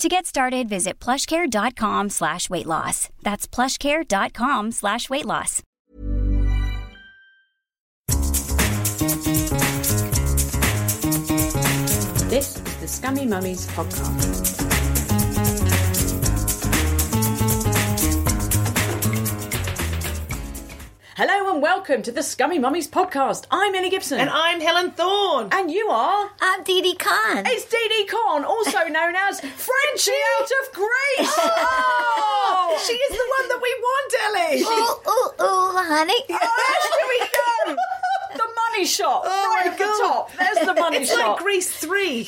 To get started, visit plushcare.com slash weight loss. That's plushcare.com slash weight loss. This is the Scummy Mummies podcast. Hello and welcome to the Scummy Mummies podcast. I'm Ellie Gibson. And I'm Helen Thorne. And you are? I'm Didi Conn. It's Didi Conn, also known as Frenchy out of Grease. Oh, she is the one that we want, Ellie. Ooh, ooh, ooh, honey. Oh, there we go. The money shot. Oh right my at the top. There's the money It's shot. like Grease 3.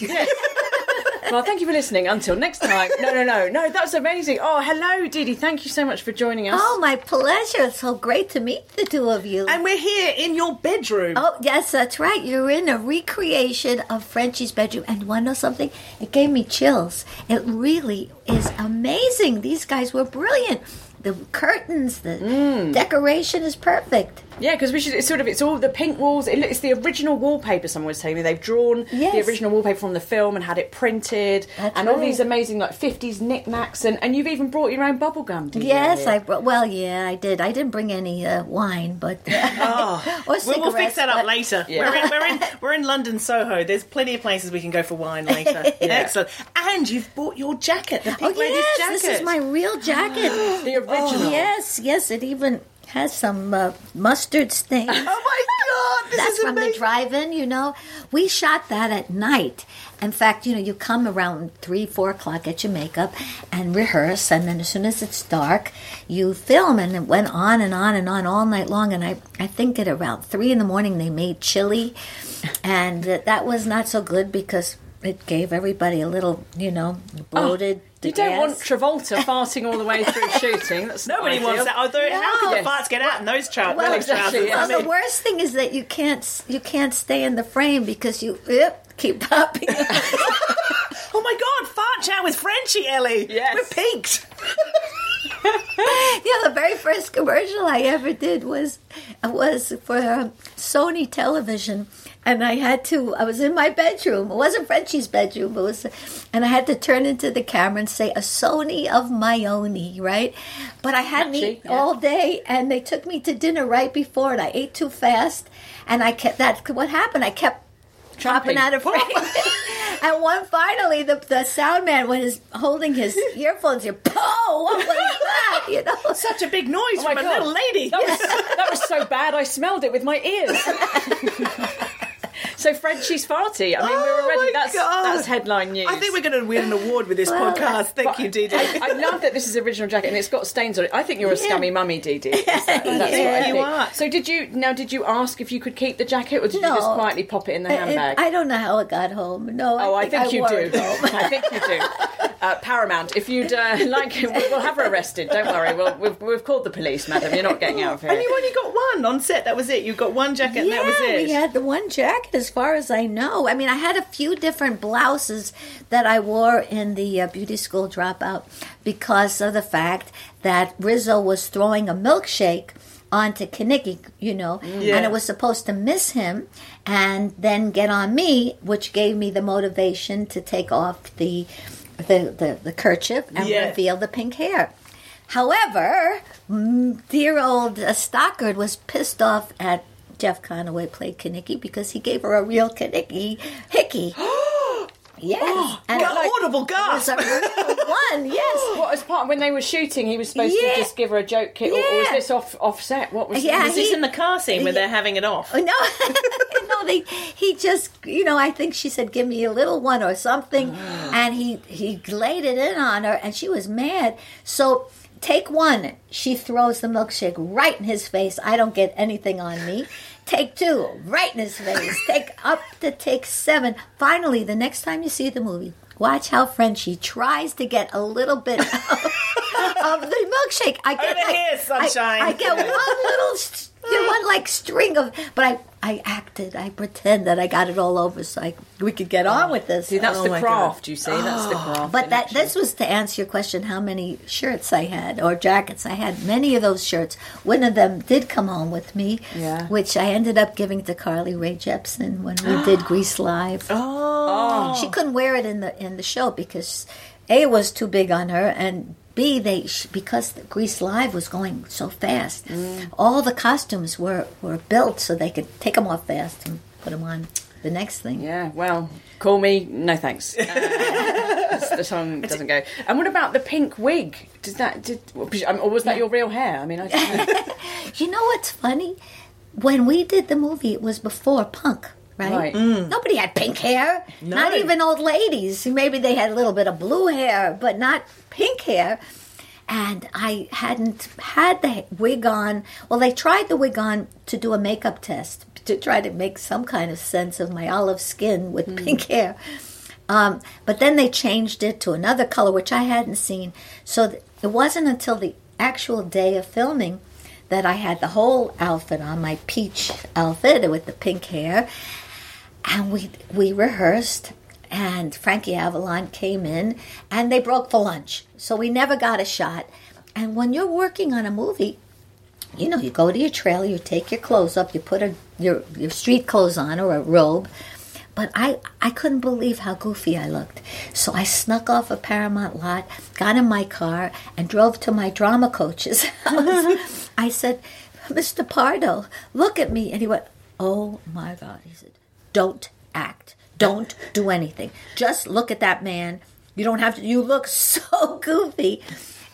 Well, thank you for listening. Until next time. No, no, no. No, that's amazing. Oh, hello, Dee. Thank you so much for joining us. Oh, my pleasure. It's so great to meet the two of you. And we're here in your bedroom. Oh, yes, that's right. You're in a recreation of Frenchy's bedroom. And want to know something? It gave me chills. It really is amazing. These guys were brilliant. The curtains, the Mm. decoration is perfect. Yeah, because we should. It's sort of. It's all the pink walls. It, it's the original wallpaper. Someone was telling me they've drawn Yes. the original wallpaper from the film and had it printed, That's and all these amazing like fifties knickknacks, and, and you've even brought your own bubble gum. Did Yes, you? I brought, well, yeah, I did. I didn't bring any uh, wine, but or Oh, we'll, we'll fix that up but- later. Yeah. We're, in, we're, in, we're in London, Soho. There's plenty of places we can go for wine later. Excellent. And you've bought your jacket, the Oh Pink Lady's yes, jacket. this is my real jacket. the original. Yes, yes, it even has some uh, mustard stains. Oh my god, this That's is from the drive-in, you know. We shot that at night. In fact, you know, you come around three, four o'clock, get your makeup, and rehearse, and then as soon as it's dark, you film, and it went on and on and on all night long. And I, I think at around three in the morning, they made chili, and uh, that was not so good because it gave everybody a little, you know, bloated. You don't want Travolta farting all the way through shooting. That's Nobody ideal. wants that. Although, how can Yes. the farts get out in those trousers? Well, exactly, yeah. Well, the worst thing is that you can't you can't stay in the frame because you yep, keep popping. Oh my god, fart chat with Frenchy, Ellie. Yes. We're peaked. yeah, the very first commercial I ever did was was for um, Sony Television, and I had to. I was in my bedroom. It wasn't Frenchy's bedroom. It was, and I had to turn into the camera and say a Sony of my own, right? But I hadn't Catchy, eaten yeah. all day, and they took me to dinner right before, and I ate too fast, and I kept that. What happened? I kept Chomping. popping out of frame. and one finally, the the sound man when he's holding his earphones. You, oh, what was that? You know. Such a big noise Oh from a God. little lady. That was, that was so bad I smelled it with my ears. so Frenchy's farty. I mean, Oh we're already oh that's God. that's headline news. I think we're going to win an award with this Well, podcast. Thank you, Didi. I, I love that this is original jacket and it's got stains on it. I think you're a scummy mummy, Didi. That's, that's what I Yeah, think. you are. So did you now? Did you ask if you could keep the jacket, or did you just quietly pop it in the I- handbag? I, don't know how it got home. No, Oh, I think, you wore do. it home. I think you do. Uh, Paramount, if you'd uh, like, we'll, we'll have her arrested. Don't worry. We'll, we've, we've called the police, madam. You're not getting out of here. And here. you only got one on set. That was it. You got one jacket, and that was Yeah, it. we had the one jacket, as far as I know. I mean, I had a few different blouses that I wore in the uh, beauty school dropout because of the fact that Rizzo was throwing a milkshake onto Kenickie, you know, Yeah. and it was supposed to miss him and then get on me, which gave me the motivation to take off the the, the, the kerchief and Yeah. reveal the pink hair. However, dear old uh, Stockard was pissed off at Jeff Conaway played Kenickie because he gave her a real Kenickie hickey. Yes, oh, and Got like- audible it was gasp. a one. Yes. What as part when they were shooting, he was supposed Yeah. to just give her a joke kit, or, or was this off offset? What was? Yeah, Is this he- in the car scene where they're having it off? No, no, they, he just, you know, I think she said, "Give me a little one" or something, and he he laid it in on her, and she was mad. So take one, she throws the milkshake right in his face. I don't get anything on me. Take two, right in his face. Take up to take seven. Finally, the next time you see the movie. Watch how Frenchy tries to get a little bit of, of the milkshake. I get Over like, here, sunshine. I, I get one little, s- you know, one like string of, but I, I acted, I pretend that I got it all over so I, we could get on with this. See, that's Oh the my craft. You see, that's the craft. But that action. this was to answer your question: how many shirts I had or jackets I had. Many of those shirts. One of them did come home with me, Yeah. which I ended up giving to Carly Rae Jepsen when we did Grease Live. Oh. oh. She couldn't wear it in the in the show because a was too big on her and. B, they because the Grease Live was going so fast, all the costumes were, were built so they could take them off fast and put them on the next thing. Yeah, well, call me. No thanks. Uh, the song doesn't go. And what about the pink wig? Did that did or was that your real hair? I mean, I don't know. You know what's funny? When we did the movie, it was before punk, right? Right. Mm. Nobody had pink hair. Not even old ladies. Maybe they had a little bit of blue hair, but not pink hair. And I hadn't had the wig on. Well, they tried the wig on to do a makeup test to try to make some kind of sense of my olive skin with pink hair. Um, but then they changed it to another color, which I hadn't seen. So th- it wasn't until the actual day of filming that I had the whole outfit on, my peach outfit with the pink hair. And we we rehearsed, and Frankie Avalon came in, and they broke for lunch. So we never got a shot. And when you're working on a movie, you know, you go to your trailer, you take your clothes up, you put a, your your street clothes on or a robe. But I I couldn't believe how goofy I looked. So I snuck off a Paramount lot, got in my car, and drove to my drama coach's house. I said, "Mr. Pardo, look at me," and he went, "Oh my God!" He said, "Don't act. Don't do anything. Just look at that man. You don't have to. You look so goofy."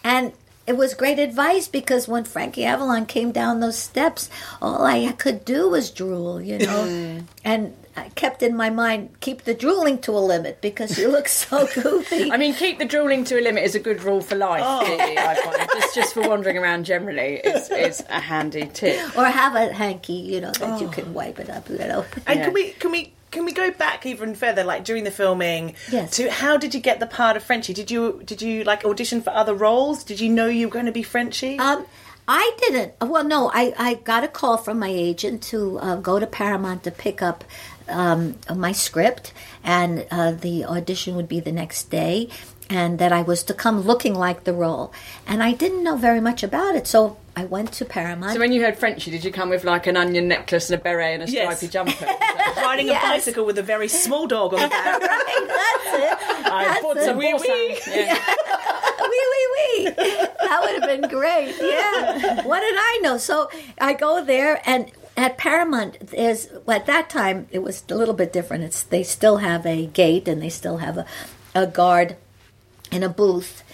And it was great advice because when Frankie Avalon came down those steps, all I could do was drool, you know. and I kept in my mind, keep the drooling to a limit because you look so goofy. I mean, keep the drooling to a limit is a good rule for life. really, I find. Just just for wandering around generally is is a handy tip. or have a hanky, you know, that you can wipe it up, you know. And Yeah. can we can we can we go back even further, like during the filming? Yes. To how did you get the part of Frenchy? Did you did you like audition for other roles? Did you know you were going to be Frenchy? Um, I didn't. Well, no, I, I got a call from my agent to uh, go to Paramount to pick up um, my script, and uh, the audition would be the next day, and that I was to come looking like the role. And I didn't know very much about it, so I went to Paramount. So when you heard Frenchy, did you come with like an onion necklace and a beret and a Yes. stripy jumper? Riding yes. a bicycle with a very small dog on the back. right, that's it. I That's bought it. some Wee wee. Yeah. wee wee wee. That would have been great. Yeah. What did I know? So I go there and at Paramount there's well, at that time it was a little bit different. It's they still have a gate and they still have a, a guard in a booth.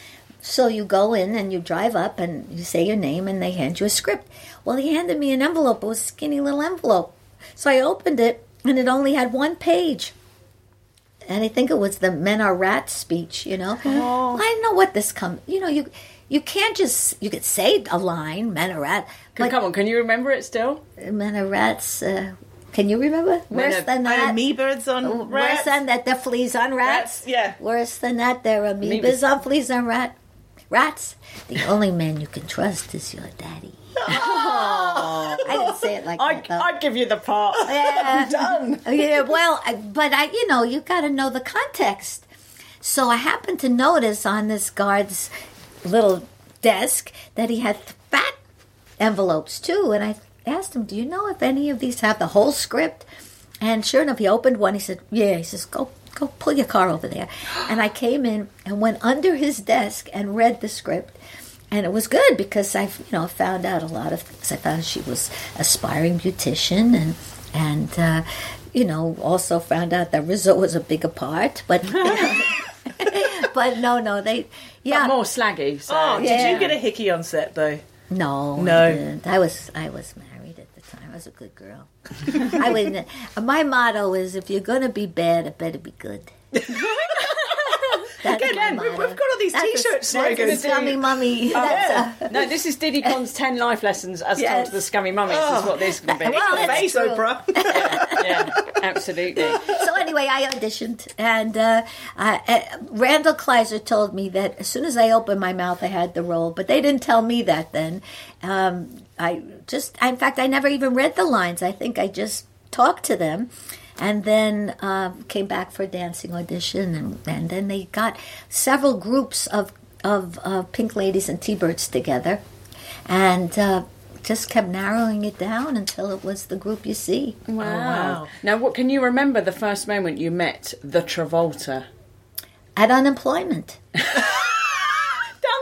So you go in and you drive up and you say your name and they hand you a script. Well, he handed me an envelope. It was a skinny little envelope. So I opened it and it only had one page. And I think it was the men are rats speech, you know. Well, I didn't know what this come. You know, you you can't just you could say a line, men are rat, Come on, can you remember it still? men are rats. Uh, can you remember? Worse are- than that. amoebas on rats. Worse than that, they're fleas on rats. Rats, yeah. Worse than that, they're amoebas Amoebas. on fleas on rat. Rats. The only man you can trust is your daddy. I didn't say it like I, that. though. I'd give you the part. Yeah. Done. Yeah, well, but I, you know, you got to know the context. So I happened to notice on this guard's little desk that he had fat envelopes too, and I asked him, "Do you know if any of these have the whole script?" And sure enough, he opened one. He said, "Yeah." He says, "Go, go, pull your car over there." And I came in and went under his desk and read the script. And it was good because I, you know, found out a lot of things. I found she was aspiring beautician, and and uh, you know, also found out that Rizzo was a bigger part, but. but no, no, they, yeah, But more slaggy. So. Oh, did Yeah. you get a hickey on set though? no, No. I, didn't. I was, I was married at the time. I was a good girl. I wouldn't. My motto is, if you're gonna be bad, it better be good. That's Again, we've, we've got all these That's a- T-shirt That's a slogans. scummy mummy. That's a- No, this is Didi Conn's 10 life lessons as Yes. told to the scummy mummies. This is what this can be. Well, that's Face true. Oprah. yeah, absolutely. so anyway, I auditioned, and uh, uh, uh, Randall Kleiser told me that as soon as I opened my mouth, I had the role. But they didn't tell me that then. Um, I just, in fact, I never even read the lines. I think I just talked to them. And then uh, came back for a dancing audition, and, and then they got several groups of of uh, Pink Ladies and T-Birds together, and uh, just kept narrowing it down until it was the group you see. Wow. wow. Now, what can you remember the first moment you met the Travolta? At unemployment. Down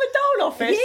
the dole office?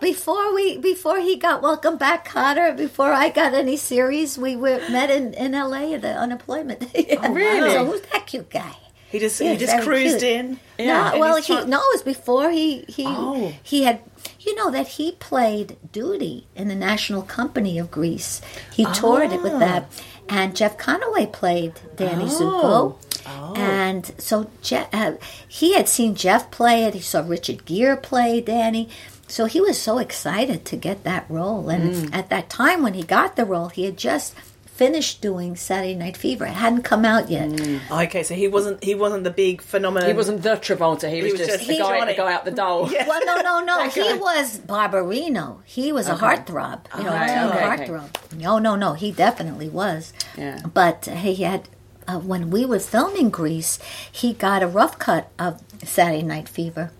Before we, before he got Welcome Back, Kotter. Before I got any series, we were met in, in L.A. at the unemployment. Yeah. really? So who's that cute guy? He just Yeah, he just cruised cute. in. Yeah. no, well, he trying- no, it was before he he Oh. he had. You know that he played Doody in the National Company of Grease. He toured it Ah. with that, and Jeff Conaway played Danny Oh. Zuko. And so Jeff, uh, he had seen Jeff play it. He saw Richard Gere play Danny. So he was so excited to get that role. And Mm. at that time when he got the role, he had just finished doing Saturday Night Fever. It hadn't come out yet. Okay, so he wasn't he wasn't the big phenomenon. He wasn't the Travolta, he was, was just, just the guy, Johnny. the guy out the dole. Yeah. Well, no, no, no. He guy. was Barbarino. He was a heartthrob. You know, Okay, a teen okay, okay. heartthrob. No, no, no. He definitely was. Yeah. But he had. Uh, when we were filming Grease, he got a rough cut of Saturday Night Fever,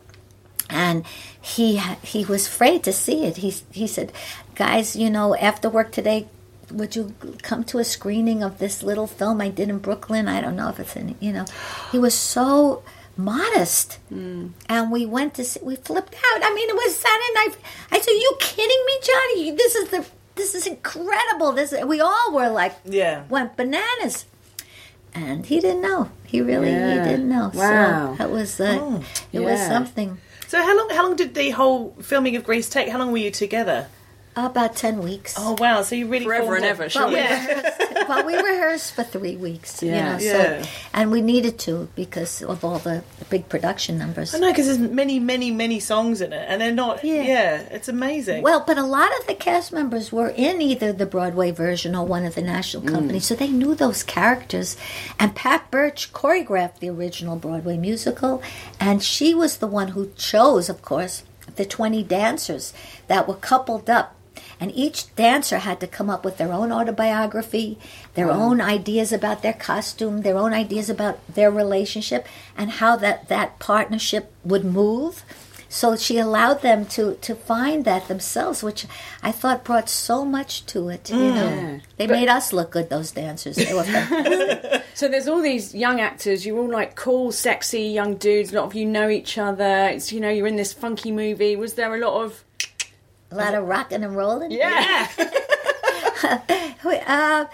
and he he was afraid to see it. He he said, "Guys, you know, after work today, would you come to a screening of this little film I did in Brooklyn? I don't know if it's in, you know." He was so modest, and we went to see. We flipped out. I mean, it was Saturday night. I said, "You kidding me, Johnny? This is the." This is incredible. This we all were like, Yeah. went bananas, and he didn't know. He really Yeah. he didn't know. Wow. So that was uh, Oh, it was something. So how long how long did the whole filming of Grease take? How long were you together? About ten weeks. Oh wow, so you really Forever and a- ever, But surely. we, Yeah. rehearsed, but we rehearsed for three weeks. Yeah. You know, Yeah. So, and we needed to because of all the big production numbers. I know because there's many, many, many songs in it, and they're not. Yeah, Yeah. it's amazing. Well, but a lot of the cast members were in either the Broadway version or one of the national Mm. companies, so they knew those characters. And Pat Birch choreographed the original Broadway musical, and she was the one who chose, of course, the 20 dancers that were coupled up. And each dancer had to come up with their own autobiography, their own ideas about their costume, their own ideas about their relationship, and how that, that partnership would move. So she allowed them to, to find that themselves, which I thought brought so much to it. You mm. know, they made us look good. Those dancers, they were fantastic. So there's all these young actors. You're all like cool, sexy young dudes. A lot of you know each other. It's you know you're in this funky movie. Was there a lot of a lot of rocking and rolling. yeah? Uh,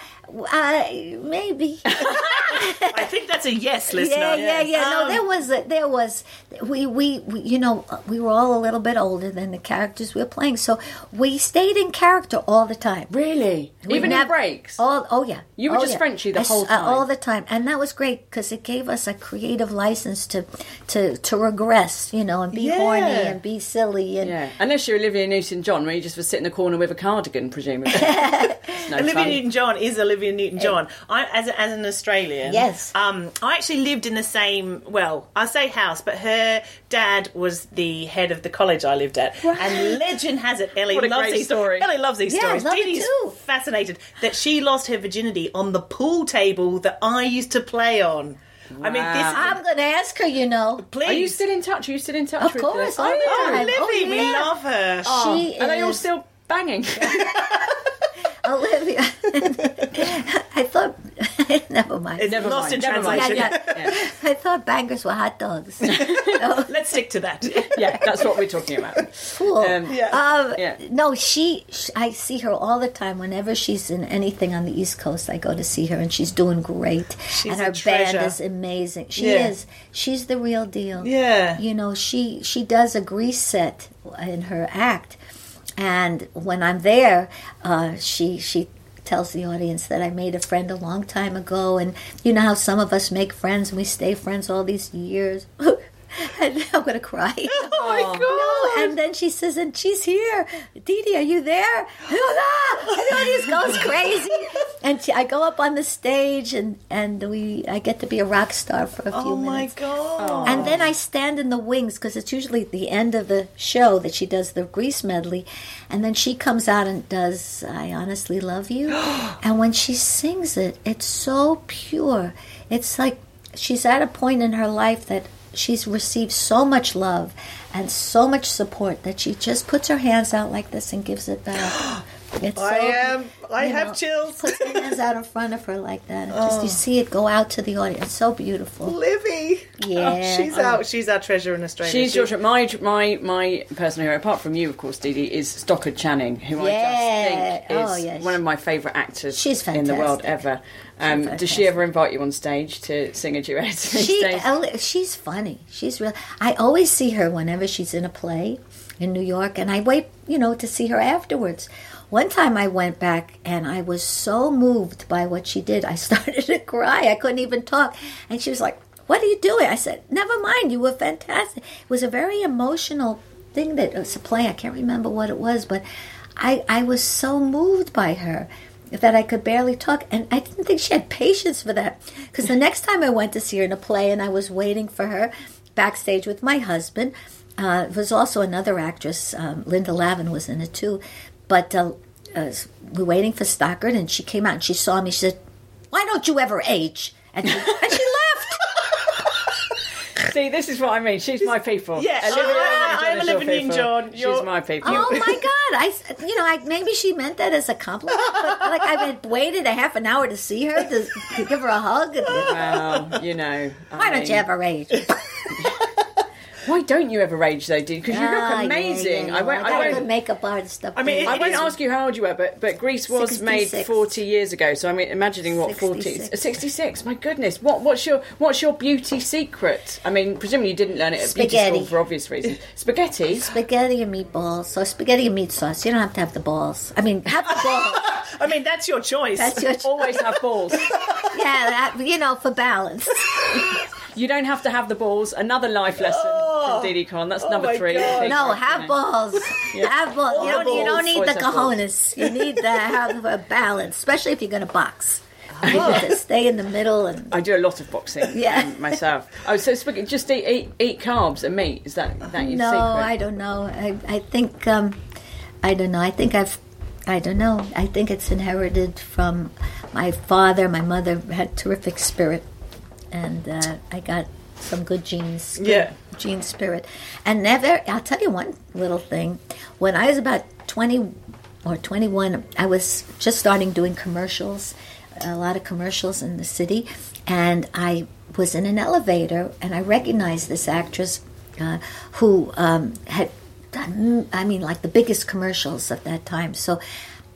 uh, maybe. I think that's a yes, listener. Yeah, yeah, yeah. No, Um, there was a, there was we, we we you know we were all a little bit older than the characters we were playing, so we stayed in character all the time. Really? We Even in breaks? All, oh yeah. You were Oh, just yeah. Frenchy the I s- whole uh, all the time, and that was great because it gave us a creative license to to to regress, you know, and be Yeah. horny and be silly and Yeah, unless you're Olivia Newton-John, where you just was sitting in the corner with a cardigan, presumably. No Olivia. Newton-John is Olivia Newton-John. I, as, a, as an Australian, Yes. Um, I actually lived in the same. Well, I say house, but her dad was the head of the college I lived at. And legend has it, Ellie What a loves great these story. Ellie loves these Yeah, I stories. love it too. fascinated that she lost her virginity on the pool table that I used to play on. I mean, this. I'm going to ask her. You know, please. Are you still in touch? Are you still in touch Of with course, the- all the Oh, time. Livy, Oh, we love her. she Are they all still banging? Olivia. I thought. Never mind. It's Never lost mind, in translation. yeah, yeah. I thought bangers were hot dogs. So, Let's stick to that. yeah, that's what we're talking about. cool. Um, Yeah. Um, Yeah. No, she, sh I see her all the time. Whenever she's in anything on the East Coast, I go to see her, and she's doing great. She's and her treasure. band is amazing. She Yeah. is. She's the real deal. Yeah. You know, she she does a grease set in her act, and when I'm there, uh, she she tells the audience that I made a friend a long time ago, and you know how some of us make friends and we stay friends all these years. and I'm gonna cry. Oh my god. No, and then she says, and she's here. Didi, are you there? I go, ah! And the audience goes crazy. And she, I go up on the stage, and, and we I get to be a rock star for a few minutes. Oh my minutes. god. And then I stand in the wings because it's usually the end of the show that she does the Grease medley. And then she comes out and does I Honestly Love You. and when she sings it, it's so pure. It's like she's at a point in her life that she's received so much love and so much support that she just puts her hands out like this and gives it back. It's I so- am. I have know, chills. Puts her hands out in front of her like that, and just you see it go out to the audience. It's so beautiful. Livy. Yeah. Oh, she's Oh. out. She's our treasure in Australia. She's She- your my my my personal hero. Apart from you, of course, Didi, is Stockard Channing, who I just think is Oh, yeah. one of my favourite actors She's in the world ever. Um, does she ever invite you on stage to sing a duet? She, stage? oh, she's funny. She's real. I always see her whenever she's in a play in New York, and I wait, you know, to see her afterwards. One time I went back and I was so moved by what she did, I started to cry. I couldn't even talk, and she was like, "What are you doing?" I said, "Never mind. You were fantastic." It was a very emotional thing that it was a play. I can't remember what it was, but I I was so moved by her that I could barely talk. And I didn't think she had patience for that. Because the next time I went to see her in a play and I was waiting for her backstage with my husband, uh, it was also another actress, um, Linda Lavin was in it too. But uh, uh, we're waiting for Stockard and she came out and she saw me. She said, Why don't you ever age? And she, and she left. See, this is what I mean. She's my people. Yeah, Olivia I- Newton-John I'm is your Olivia people. Newton-John. She's You're- my people. Oh my God! I, you know, I maybe she meant that as a compliment, but like I had waited a half an hour to see her to, to give her a hug. Well, you know. Why don't you ever age? Why don't you ever age though, dude? Because you Ah, look yeah, amazing. yeah, I won't. I got a won't good makeup artist up I mean, there. I won't ask you how old you were, but but Grease was made forty years ago. So I mean, imagining what 66. 66. My goodness, what what's your what's your beauty secret? I mean, presumably you didn't learn it at beauty Spaghetti. school for obvious reasons. Spaghetti. spaghetti and meatballs. So spaghetti and meat sauce. You don't have to have the balls. I mean, have the balls. I mean, that's your choice. That's your Always have balls. yeah. That, you know, for balance. You don't have to have the balls. Another life lesson from Didi Conn. That's number three. No, have you know. balls. Have balls. You don't. You don't need Always the have cojones. You need to have a balance, especially if you're going to box. You need to stay in the middle and. I do a lot of boxing Yeah. um, myself. Oh, so speaking, just eat, eat eat carbs and meat. Is that that your No, secret? I don't know. I, I think um, I don't know. I think I've I don't know. I think it's inherited from my father. My mother had terrific spirit, and uh, I got some good genes. Yeah. gene spirit, and never. I'll tell you one little thing. When I was about twenty or twenty one, I was just starting doing commercials, a lot of commercials in the city, and I was in an elevator, and I recognized this actress uh, who um, had done, I mean, like the biggest commercials of that time. So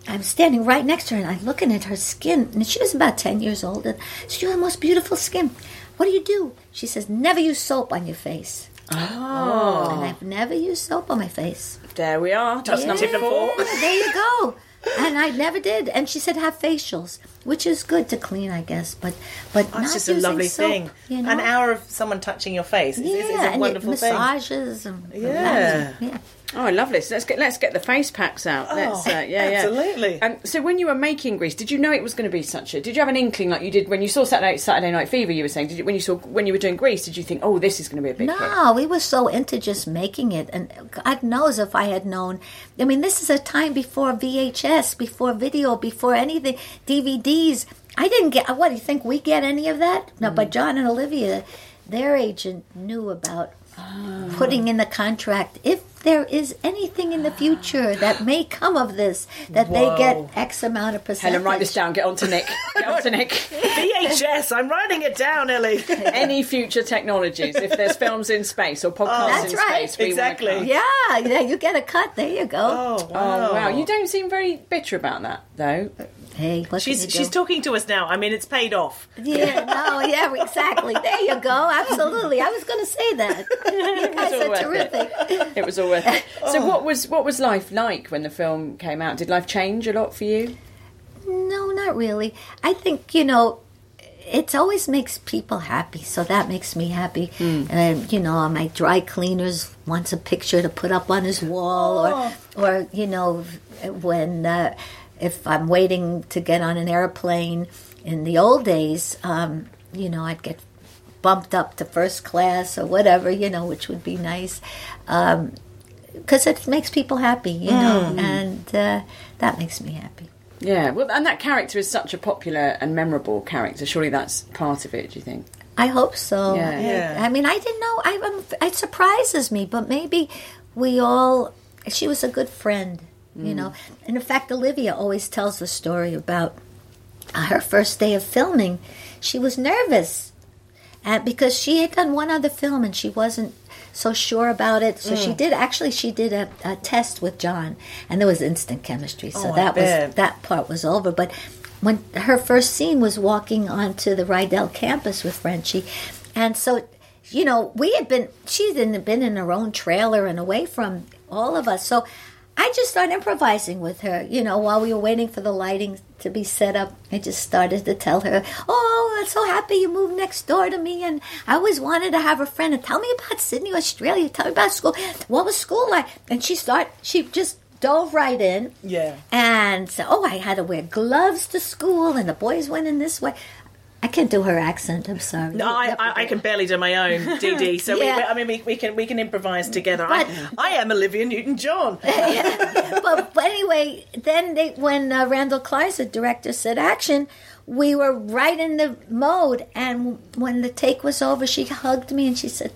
I'm standing right next to her and I'm looking at her skin. And she was about 10 years old. And she had the most beautiful skin. What do you do? She says, never use soap on your face. Oh. And I've never used soap on my face. There we are. That's Yeah. number four. There you go. And I never did. And she said have facials, which is good to clean, I guess. But but That's not just a lovely soap, thing. You know? An hour of someone touching your face is, Yeah, is, is a and wonderful it, thing. massages and Yeah. yeah. Oh, lovely. So let's get let's get the face packs out. Let's, uh, yeah, yeah, Oh, absolutely. Um, so when you were making Grease, did you know it was going to be such a? Did you have an inkling like you did when you saw Saturday Saturday Night Fever? You were saying, did you when you saw when you were doing Grease? Did you think, oh, this is going to be a big? No, we were so into just making it, and God knows if I had known. I mean, this is a time before VHS, before video, before anything, DVDs. I didn't get. What do you think? We get any of that? No, Mm. but John and Olivia, their agent knew about putting in the contract. If there is anything in the future that may come of this, that they get X amount of percentage. Helen, write this down. Get on to Nick. Get on to Nick. VHS. I'm writing it down, Ellie. Any future technologies, if there's films in space or podcasts oh. That's in right. space, we Exactly. come. Yeah, yeah, you get a cut. There you go. Oh, oh wow. Oh wow, you don't seem very bitter about that though. Hey, She's can you do? she's talking to us now. I mean, it's paid off. Yeah, no, yeah, exactly. There you go. Absolutely. I was going to say that. You guys all are worth it. It was all worth it. So what was what was life like when the film came out? Did life change a lot for you? No, not really. I think, you know, it always makes people happy, so that makes me happy. And you know, my dry cleaners wants a picture to put up on his wall, or, or you know, when uh, if I'm waiting to get on an airplane in the old days, um, you know, I'd get bumped up to first class or whatever, you know, which would be nice. Because it makes people happy, you know, and uh, that makes me happy. Yeah, well, and that character is such a popular and memorable character. Surely that's part of it. Do you think? I hope so. Yeah. I- Yeah. I mean, I didn't know. I, um, it surprises me, but maybe we all. She was a good friend, you know. And in fact, Olivia always tells the story about uh, her first day of filming. She was nervous, and because she had done one other film and she wasn't so sure about it. So she did actually. She did a, a test with John, and there was instant chemistry. So Oh, that was that part was over. But when her first scene was walking onto the Rydell campus with Frenchy, and so you know we had been she had been in her own trailer and away from all of us. So I just started improvising with her. You know, while we were waiting for the lighting to be set up, I just started to tell her, "Oh, I'm so happy you moved next door to me, and I always wanted to have a friend. And tell me about Sydney, Australia. Tell me about school. What was school like?" And she start she just dove right in. Yeah. And so, oh, I had to wear gloves to school, and the boys went in this way. I can't do her accent. I'm sorry. No, I, I, I can barely do my own DD. So Yeah. we, I mean, we, we can we can improvise together. I, But- I am Olivia Newton-John. but, but anyway, then they, when uh, Randall Kleiser, the director, said action, we were right in the mode. And when the take was over, she hugged me and she said,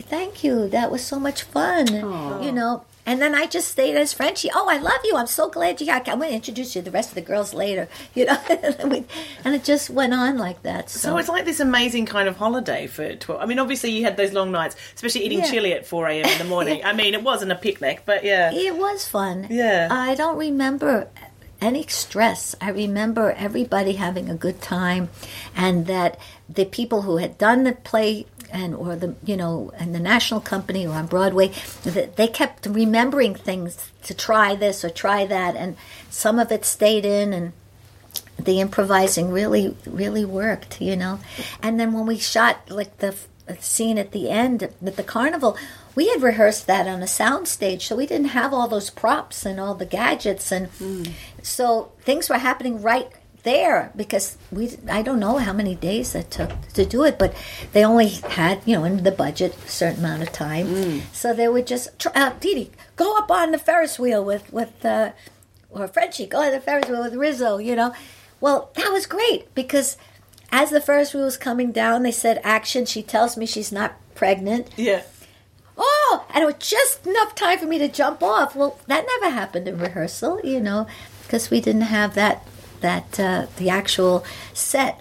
"Thank you. That was so much fun." You know. And then I just stayed as Frenchy. Oh, I love you. I'm so glad you got. I'm going to introduce you to the rest of the girls later. You know, and it just went on like that. So, So it's like this amazing kind of holiday for 12. I mean, obviously you had those long nights, especially eating Yeah. chili at 4 a.m. in the morning. I mean, it wasn't a picnic, but yeah. It was fun. Yeah. I don't remember any stress. I remember everybody having a good time and that the people who had done the play and or the you know and the national company or on Broadway they kept remembering things to try this or try that and some of it stayed in and the improvising really really worked you know? And then when we shot like the scene at the end at the carnival we had rehearsed that on a sound stage so we didn't have all those props and all the gadgets and hmm. so things were happening right there because we I don't know how many days it took to do it but they only had you know in the budget a certain amount of time so they would just tr- uh, Dee, go up on the Ferris wheel with with uh, or Frenchy, go on the Ferris wheel with Rizzo, you know. Well, that was great because as the Ferris wheel was coming down, they said action. She tells me she's not pregnant. Yeah. Oh, and it was just enough time for me to jump off. Well, that never happened in rehearsal, you know, because we didn't have that that uh, the actual set.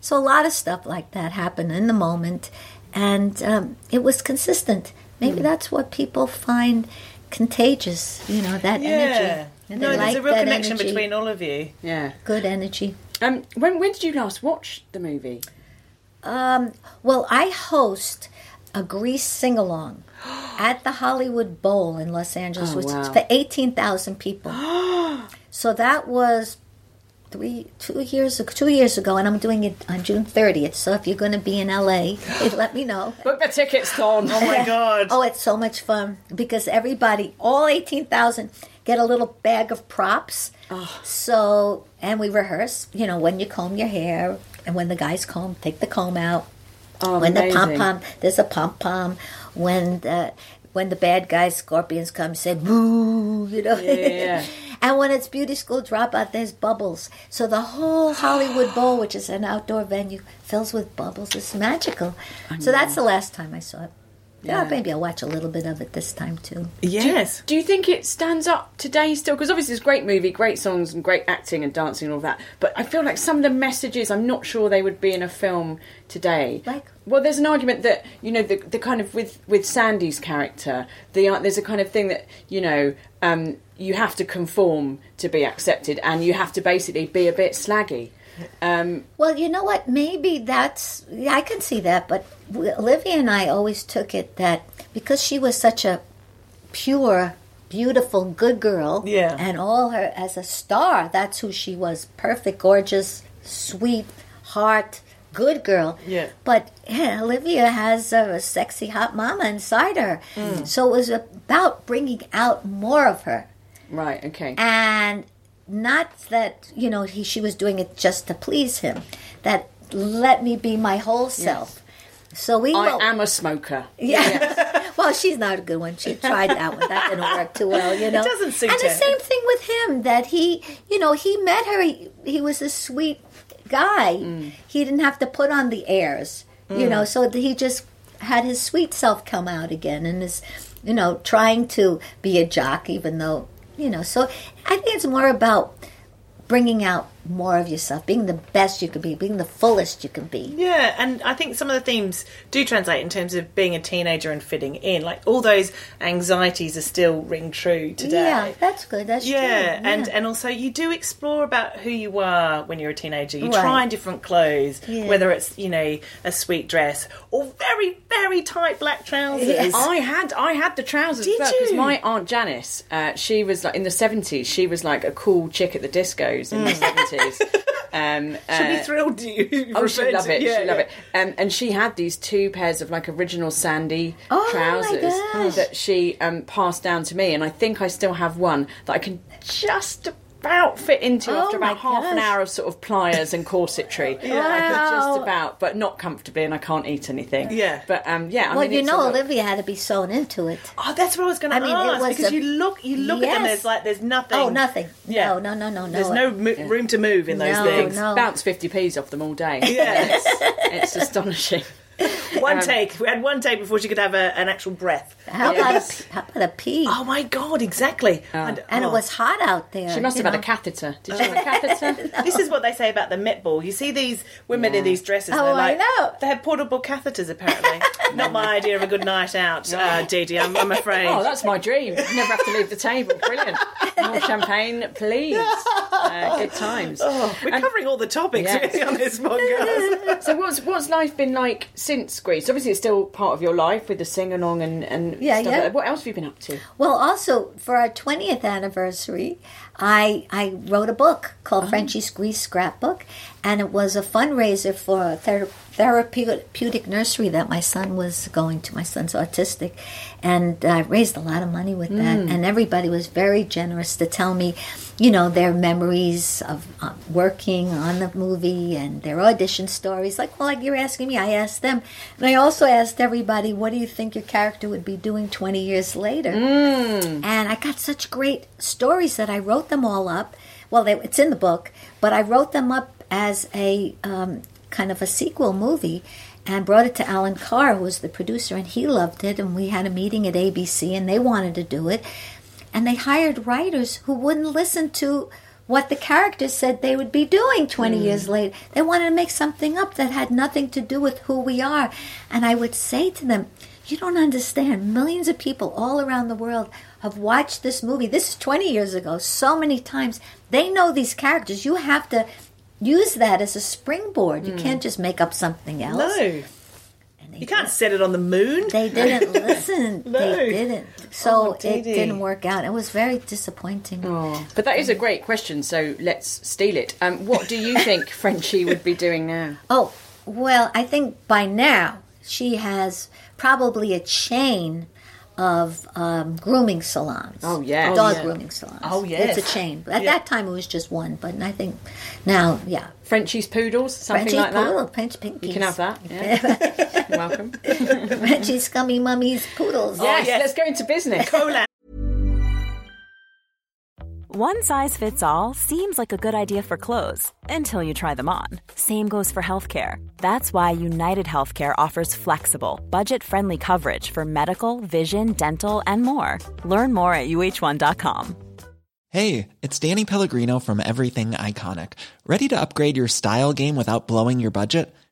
So a lot of stuff like that happened in the moment, and um, it was consistent. Maybe that's what people find contagious, you know, that Yeah. energy. And No, there's like a real connection energy. between all of you. Yeah. good energy. Um, when when did you last watch the movie? Um, well, I host a Grease sing along at the Hollywood Bowl in Los Angeles, Oh, which is for eighteen thousand people. so that was three, two years, ago, two years ago, and I'm doing it on June thirtieth. So if you're going to be in LA, let me know. Book the tickets, Dawn. Oh my god. Oh, it's so much fun because everybody, all 18,000, get a little bag of props. So, and we rehearse, you know, when you comb your hair and when the guys comb, take the comb out. Oh, when the pom pom, there's a pom pom. When the, when the bad guys, scorpions come, say boo, you know. yeah, yeah. and when it's beauty school dropout, there's bubbles. So the whole Hollywood Bowl, which is an outdoor venue, fills with bubbles. It's magical. So that's the last time I saw it. Yeah, maybe I'll watch a little bit of it this time too. Yes. Do you think it stands up today still? Because obviously it's a great movie, great songs, and great acting and dancing and all that. But I feel like some of the messages, I'm not sure they would be in a film today. Like? Well, there's an argument that you know the the kind of with with Sandy's character, the uh, there's a kind of thing that you know um, you have to conform to be accepted, and you have to basically be a bit slaggy. Um, Well, you know what? Maybe that's yeah, I can see that, but Olivia and I always took it that because she was such a pure, beautiful, good girl, Yeah. and all her as a star, that's who she was. Perfect, gorgeous, sweet heart, good girl. Yeah. But yeah, Olivia has a sexy hot mama inside her, Mm. so it was about bringing out more of her right. Okay. and not that you know he she was doing it just to please him. That let me be my whole self. So we I will- am a smoker. yeah. Well she's not a good one. She tried that one. That didn't work too well you know. doesn't suit and the same thing with him that he you know he met her. He, he was a sweet guy. Mm. he didn't have to put on the airs you know so he just had his sweet self come out again and is you know trying to be a jock even though you know so i think it's more about bringing out more of yourself being the best you can be being the fullest you can be Yeah, and I think some of the themes do translate in terms of being a teenager and fitting in. Like all those anxieties are still ring true today. yeah that's good that's Yeah, true and and also you do explore about who you are when you're a teenager. You Right. try on different clothes, Yeah. whether it's you know a sweet dress or very very tight black trousers. Yes. I had I had the trousers Did because you? my aunt Janice, uh, she was like in the seventies. She was like a cool chick at the discos in the seventies. Um, She'll be uh, thrilled you. Oh, she referred love it. yeah, she love yeah. it. Um, and she had these two pairs of like original Sandy Oh, trousers that she um, passed down to me, and I think I still have one that I can just about fit into Oh, after about half an hour of sort of pliers and corsetry. Wow. just about, but not comfortably, and I can't eat anything. Yeah. but um, yeah. I well mean, you know olivia had to be sewn into it Oh, that's what I was going to I mean, it ask was because a- you look you look at them. Yes. There's like there's nothing. oh nothing Yeah. no no no no no There's no mo- room to move in those No, things. no. bounce fifty p's off them all day. Yeah. it's, it's astonishing. One take. We had one take before she could have a, an actual breath. how about a pee- how about a pee Oh my god! Exactly. And, and oh. it was hot out there She must you have had a catheter. Did she have a catheter? This is what they say about the Met Ball. You see these women in these dresses. Oh, they're I like, know. They have portable catheters, apparently. Not my idea of a good night out, uh, Didi, I'm, I'm afraid. Oh, that's my dream. Never have to leave the table. Brilliant. More champagne, please. Uh, good times. We're And- covering all the topics Yes. really on this podcast. So what's what's life been like since Grease? Obviously, it's still part of your life with the sing along and and Yeah, stuff yeah. like. What else have you been up to? Well, also for our 20th anniversary, I I wrote a book called Oh. Frenchy's Grease Scrapbook, and it was a fundraiser for a ther- therapeutic nursery that my son was going to. My son's autistic, and I raised a lot of money with that. Mm. And everybody was very generous to tell me, you know, their memories of uh, working on the movie and their audition stories. Like, well, like you're asking me, I asked them, and I also asked everybody, what do you think your character would be doing 20 years later? Mm. And I got such great stories that I wrote them all up. Well, they, it's in the book, but I wrote them up as a um, kind of a sequel movie and brought it to Allan Carr, who was the producer, and he loved it. And we had a meeting at ABC, and they wanted to do it. And they hired writers who wouldn't listen to what the characters said they would be doing 20 hmm. years later. They wanted to make something up that had nothing to do with who we are. And I would say to them, you don't understand. Millions of people all around the world have watched this movie. This is 20 years ago, so many times. They know these characters. You have to use that as a springboard. You can't just make up something else. No. You can't set it on the moon. they didn't listen. No. They didn't. So Oh, it didn't work out. It was very disappointing. But that is a great question. So let's steal it. Um, what do you think Frenchy would be doing now? Oh, well, I think by now she has probably a chain of um, grooming salons. Oh, yeah, Dog Oh, yeah. grooming salons. Oh, yes. It's a chain. At Yeah. that time it was just one, but I think now, yeah. Frenchy's poodles, something Frenchy's like that. poodle, French pinkies. You can have that. Yeah. Welcome. Frenchy's scummy mummies poodles. yes, yes. let's go into business. Cola. One size fits all seems like a good idea for clothes until you try them on. Same goes for healthcare. That's why United Healthcare offers flexible, budget friendly coverage for medical, vision, dental, and more. Learn more at uhone.com. Hey, it's Danny Pellegrino from Everything Iconic. Ready to upgrade your style game without blowing your budget?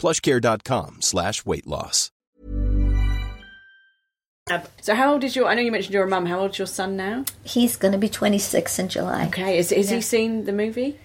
plushcare.com slash weight loss. So how old is your? I know you mentioned your mum. How old is your son now? He's going to be 26 in July. Okay, is is he seen the movie?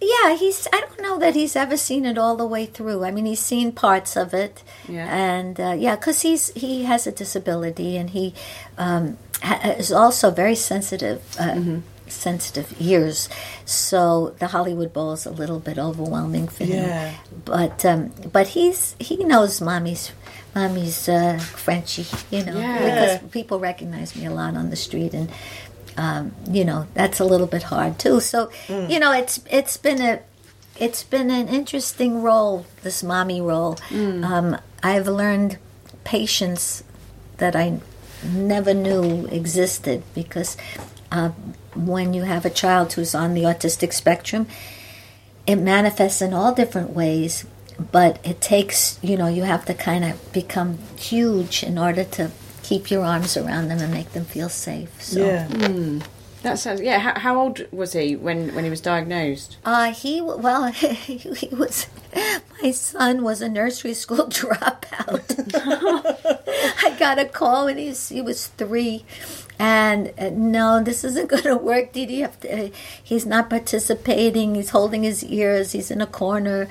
Yeah, he's. I don't know that he's ever seen it all the way through. I mean, he's seen parts of it, Yeah. and uh, yeah, because he's he has a disability and he um, ha- is also very sensitive, uh, sensitive ears. So the Hollywood Bowl is a little bit overwhelming for him. Yeah. But um, but he's he knows mommy's mommy's uh, Frenchy, you know, Yeah. because people recognize me a lot on the street and um, you know that's a little bit hard too. So you know it's it's been a it's been an interesting role this mommy role. Um, I've learned patience that I never knew existed because uh, when you have a child who's on the autistic spectrum, it manifests in all different ways. But it takes, you know, you have to kind of become huge in order to keep your arms around them and make them feel safe. So, That sounds. Yeah. How, how old was he when when he was diagnosed? Uh, he well, he, he was. My son was a nursery school dropout. I got a call when he's he was three, and uh, no, this isn't going to work. Did he have to? Uh, he's not participating. He's holding his ears. He's in a corner.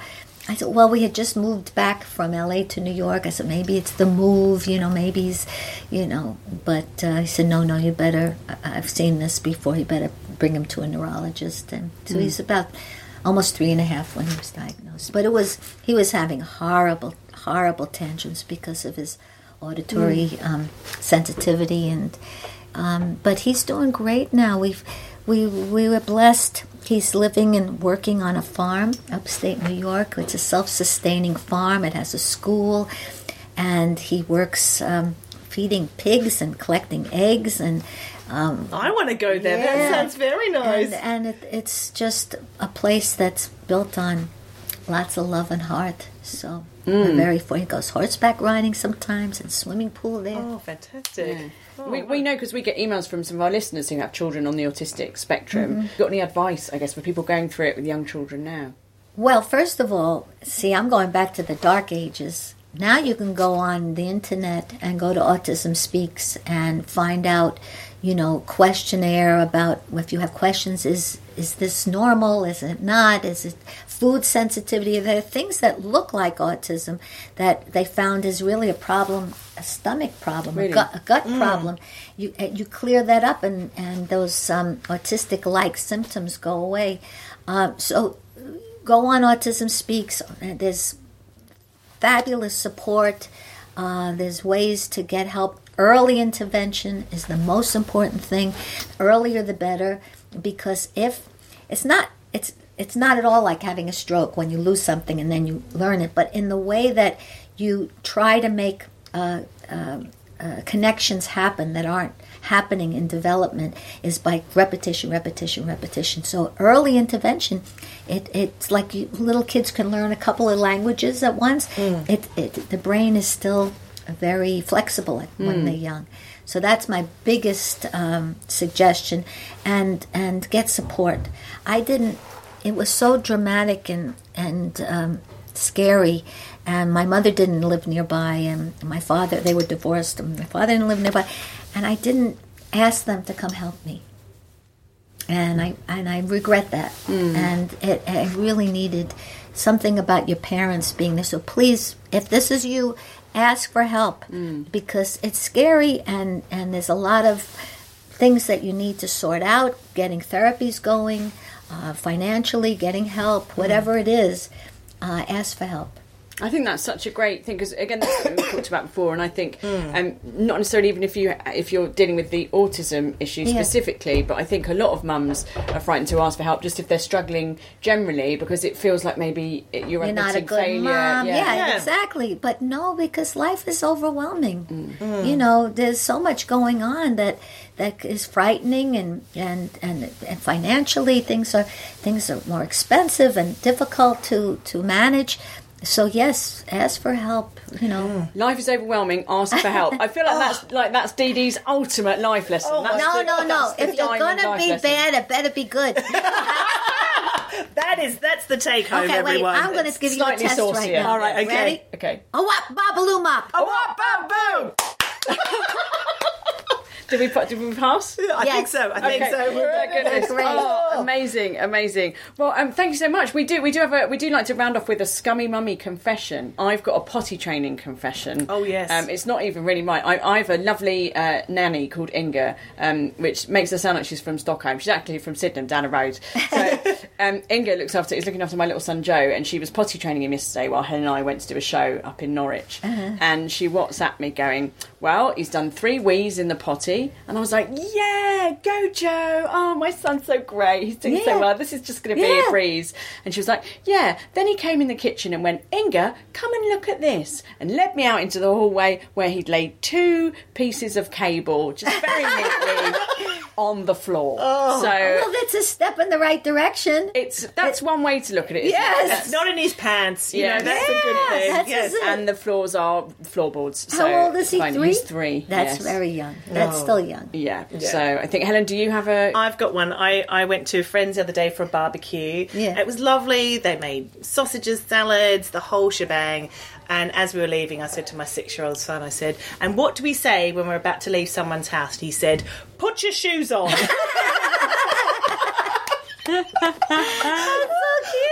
I said, well, we had just moved back from LA to New York. I said, maybe it's the move, you know, maybe he's, you know. But uh, he said, no, no, you better, I- I've seen this before, you better bring him to a neurologist. And so he's about almost three and a half when he was diagnosed. But it was, he was having horrible, horrible tantrums because of his auditory um, sensitivity. And, um, but he's doing great now. We've, we, we were blessed. He's living and working on a farm upstate New York. It's a self sustaining farm, it has a school, and he works um, feeding pigs and collecting eggs. And, um, I want to go there. Yeah. That sounds very nice. and, and it, it's just a place that's built on lots of love and heart. So we're very fortunate. He goes horseback riding sometimes and swimming pool there. oh, fantastic. Oh, we, we know because we get emails from some of our listeners who have children on the autistic spectrum. Mm-hmm. Got any advice, I guess, for people going through it with young children now? Well, first of all, see, I'm going back to the dark ages. Now you can go on the internet and go to Autism Speaks and find out, you know, questionnaire about if you have questions. Is is this normal? Is it not? Is it food sensitivity? There are things that look like autism that they found is really a problem, a stomach problem, Really? a gut, a gut problem. You uh, you clear that up, and and those um, autistic-like symptoms go away. Um, so go on Autism Speaks. Uh, There's fabulous support. Uh, there's ways to get help. Early intervention is the most important thing. Earlier the better, because if it's not, it's it's not at all like having a stroke when you lose something and then you learn it. But in the way that you try to make uh, um, uh, connections happen that aren't happening in development is by repetition, repetition, repetition. So early intervention, it, it's like you, little kids can learn a couple of languages at once. It, it the brain is still very flexible when they're young. So that's my biggest um, suggestion, and and get support. I didn't. It was so dramatic and and um, scary. And my mother didn't live nearby, and my father, they were divorced, and my father didn't live nearby. And I didn't ask them to come help me. And I, and I regret that. And it, I really needed something about your parents being there. So please, if this is you, ask for help because it's scary and, and there's a lot of things that you need to sort out getting therapies going, uh, financially, getting help, whatever it is, uh, ask for help. I think that's such a great thing because again, that's something we talked about before, and I think um, not necessarily even if you if you're dealing with the autism issue Yeah. specifically, but I think a lot of mums are frightened to ask for help just if they're struggling generally because it feels like maybe it- you're, You're not a admitting good failure. mom. Yeah. Yeah. exactly. But no, because life is overwhelming. Mm. You know, there's so much going on that that is frightening, and and and, and financially things are things are more expensive and difficult to to manage. So yes, ask for help. You know. Life is overwhelming. Ask for help. I feel like that's like that's Didi's ultimate life lesson. Oh, that's No, the- no, no. If you're gonna be lesson. bad, it better be good. That is that's the take home, Okay, wait. everyone. I'm going to give you a slightly test right now. All right, okay. Ready? Okay. Oh, what? Babaloo mop. Oh, what? Bam, boom! Did we did we pass? I think so. I think so. Oh my goodness. Great. Oh, amazing, amazing. Well, um, thank you so much. We do we do have a we do like to round off with a scummy mummy confession. I've got a potty training confession. Oh, yes. Um, it's not even really mine. I, I have a lovely uh, nanny called Inga, um, which makes her sound like she's from Stockholm. She's actually from Sydenham, down the road. So um, Inga looks after is looking after my little son Joe, and she was potty training him yesterday while Helen and I went to do a show up in Norwich. And she WhatsApped me going, "Well, he's done three wees in the potty," and I was like, "Yeah, go Joe! Oh, my son's so great. He's doing Yeah. so well. This is just going to be Yeah. a breeze." And she was like, "Yeah." Then he came in the kitchen and went, "Inga, come and look at this," and led me out into the hallway where he'd laid two pieces of cable just very neatly on the floor. Oh, so Well, that's a step in the right direction. it's that's one way to look at it. isn't it? Yes. That's- Not in his pants. You Yeah. know, that's a good Yeah, thing. that's yes. it. and the floors are floorboards. How so old is he? fine. Three. He's three. That's yes. very young. That's Oh. still young. Yeah. So I think Helen, do you have a? I've got one. I, I went to a friends the other day for a barbecue. Yeah. It was lovely. They made sausages, salads, the whole shebang. And as we were leaving, I said to my six year old son, I said, And what do we say when we're about to leave someone's house? And he said, Put your shoes on. Oh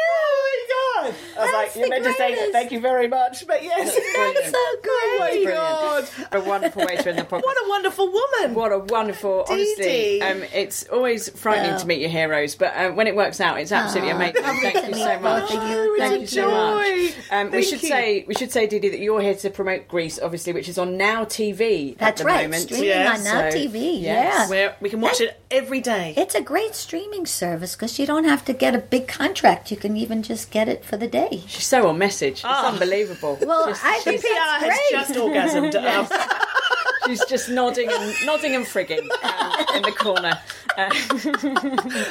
my god! I was like, you're meant to say greatest. thank you very much, but yes. Brilliant. So Oh my great. god! a wonderful way to end the podcast. What a wonderful woman! What a wonderful, honestly. Dee. Um, it's always frightening Yeah. to meet your heroes, but um, when it works out, it's absolutely Aw, amazing. lovely Thank you so much. both of you. Thank Thank you so much. Joy. Um, we Thank should you. say we should say, Didi, that you're here to promote Grease, obviously, which is on Now TV That's at the right. moment. Streaming Yeah, on Now so, TV. yes. Yeah. Where we can watch it every day. It's a great streaming service because you don't have to get a big contract. You can even just get it for the day. She's so on message. It's Oh. unbelievable. Well, Just- I think PR that's has great. just orgasmed. she's just nodding and nodding and frigging um, in the corner. Uh,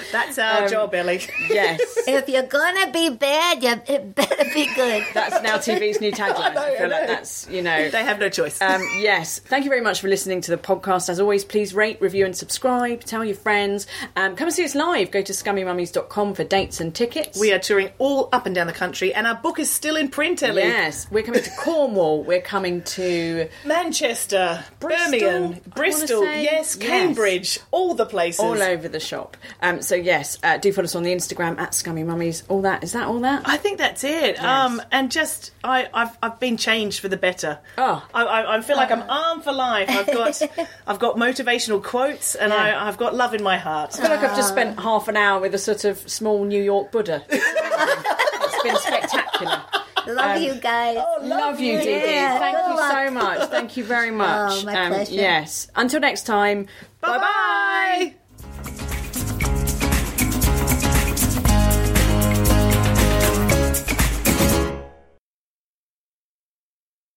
that's our job, Ellie. yes. If you're gonna be bad, you it better be good. That's now TV's new tagline. I, I feel like know. that's you know. They have no choice. Um, yes, thank you very much for listening to the podcast. As always, please rate, review, and subscribe. Tell your friends. Um, come and see us live. Go to scummymummies.com for dates and tickets. we are touring all up and down the country, and our book is still in print, Ellie. Yes, we're coming to Cornwall. We're coming to Manchester, Bristol, I Birmingham, Bristol, yes, Yes. Cambridge, all the places. all over the shop. Um, so yes, uh, do follow us on the Instagram at Scummy Mummies. All that is that all that? I think that's it. Um, and just I, I've I've been changed for the better. Oh. I, I, I feel like I'm armed for life. I've got I've got motivational quotes, and I, I've got love in my heart. I feel like I've just spent half an hour with a sort of small New York Buddha. it's been spectacular. Love you guys. Love you, Didi. Yeah, Thank good you luck. so much. Thank you very much. Um, my pleasure. Yes. Until next time. Bye bye.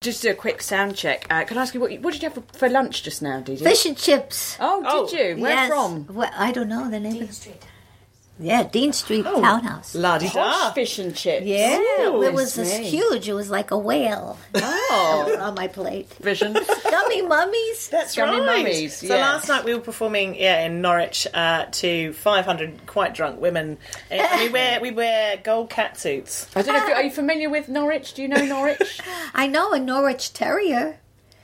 Just do a quick sound check. Uh, can I ask you what, you- what did you have for, for lunch just now, Didi? Fish and chips. Oh, did Oh, you? Where yes. from? Well, I don't know the name. of Yeah, Dean Street Townhouse. La di da. fish and chips. Yeah, Ooh, it was this huge. It was like a whale Oh, on my plate. vision. Gummy mummies. That's Scummy right. mummies, So yes. last night we were performing, yeah, in Norwich uh, to 500 quite drunk women. And we wear we wear gold cat suits. I don't know if you, are you familiar with Norwich? Do you know Norwich? I know a Norwich Terrier.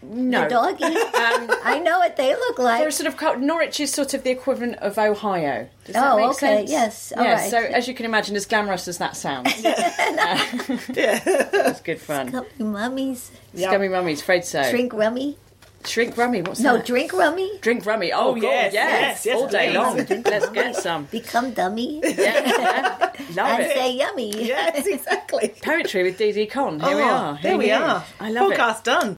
No. The doggy. Um, I know what they look like. They're sort of co- Norwich is sort of the equivalent of Ohio. Does that Oh, make okay, sense? yes, all yeah. right. So as you can imagine, as glamorous as that sounds, yeah, that's good fun. Gummy mummies. Scummy mummies, afraid so. Drink rummy. Shrink rummy. What's No, that? No, drink rummy. Drink rummy. Oh, oh, God, yes, yes, yes, yes, all day please. long. Let's get some. Become dummy. Yeah, love and it. say yummy. Yes, exactly. Poetry with Didi Conn. Here we Oh, are. There Who we knew? are. I love it. Podcast done.